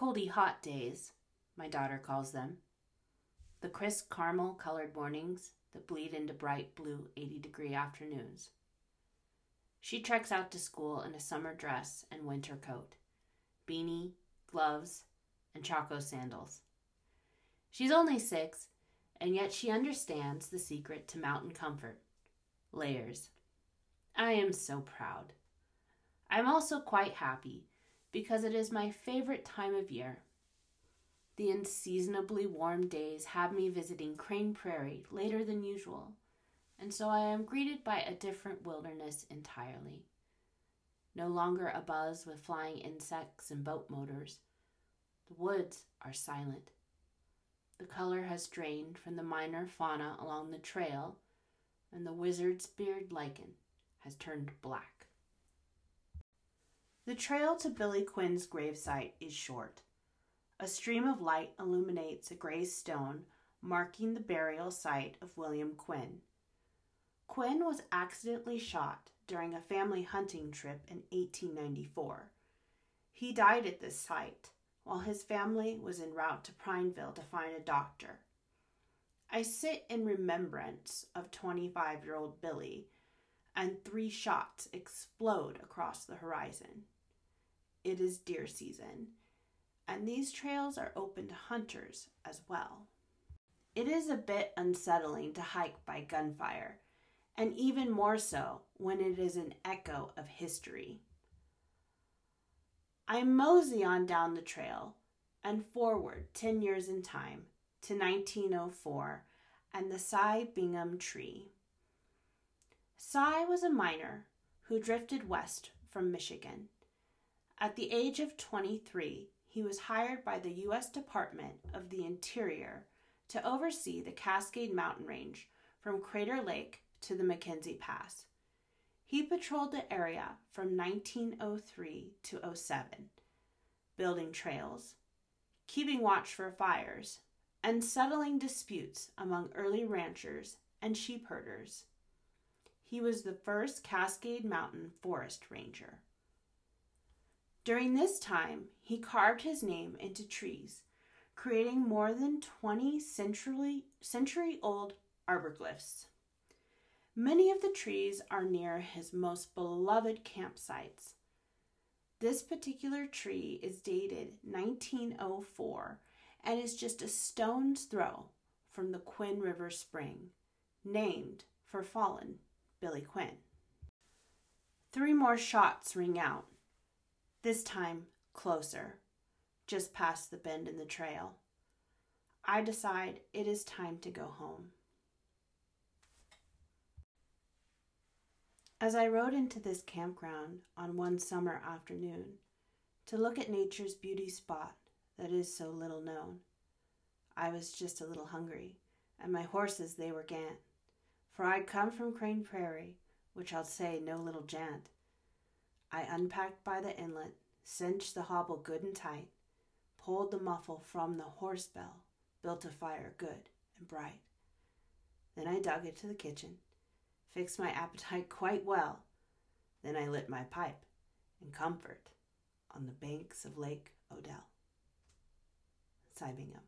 coldy hot days, my daughter calls them. The crisp caramel colored mornings that bleed into bright blue 80 degree afternoons. She treks out to school in a summer dress and winter coat, beanie, gloves, and Chaco sandals. She's only six, and yet she understands the secret to mountain comfort layers. I am so proud. I'm also quite happy because it is my favorite time of year. The unseasonably warm days have me visiting Crane Prairie later than usual, and so I am greeted by a different wilderness entirely. No longer abuzz with flying insects and boat motors, the woods are silent. The color has drained from the minor fauna along the trail, and the wizard's beard lichen has turned black. The trail to Billy Quinn's gravesite is short. A stream of light illuminates a gray stone marking the burial site of William Quinn. Quinn was accidentally shot during a family hunting trip in 1894. He died at this site while his family was en route to Prineville to find a doctor. I sit in remembrance of 25 year old Billy, and three shots explode across the horizon. It is deer season, and these trails are open to hunters as well. It is a bit unsettling to hike by gunfire, and even more so when it is an echo of history. I mosey on down the trail and forward 10 years in time to 1904 and the Cy Bingham tree. Cy was a miner who drifted west from Michigan. At the age of 23, he was hired by the U.S. Department of the Interior to oversee the Cascade Mountain Range from Crater Lake to the McKenzie Pass. He patrolled the area from 1903 to 07, building trails, keeping watch for fires, and settling disputes among early ranchers and sheep herders. He was the first Cascade Mountain Forest Ranger. During this time, he carved his name into trees, creating more than 20 century, century old arborglyphs. Many of the trees are near his most beloved campsites. This particular tree is dated 1904 and is just a stone's throw from the Quinn River Spring, named for fallen Billy Quinn. Three more shots ring out, this time closer, just past the bend in the trail. I decide it is time to go home. As I rode into this campground on one summer afternoon to look at nature's beauty spot that is so little known, I was just a little hungry, and my horses they were gant, for I'd come from Crane Prairie, which I'll say no little jant. I unpacked by the inlet, cinched the hobble good and tight, pulled the muffle from the horse bell, built a fire good and bright. Then I dug into the kitchen fixed my appetite quite well. Then I lit my pipe in comfort on the banks of Lake Odell. Cy Bingham.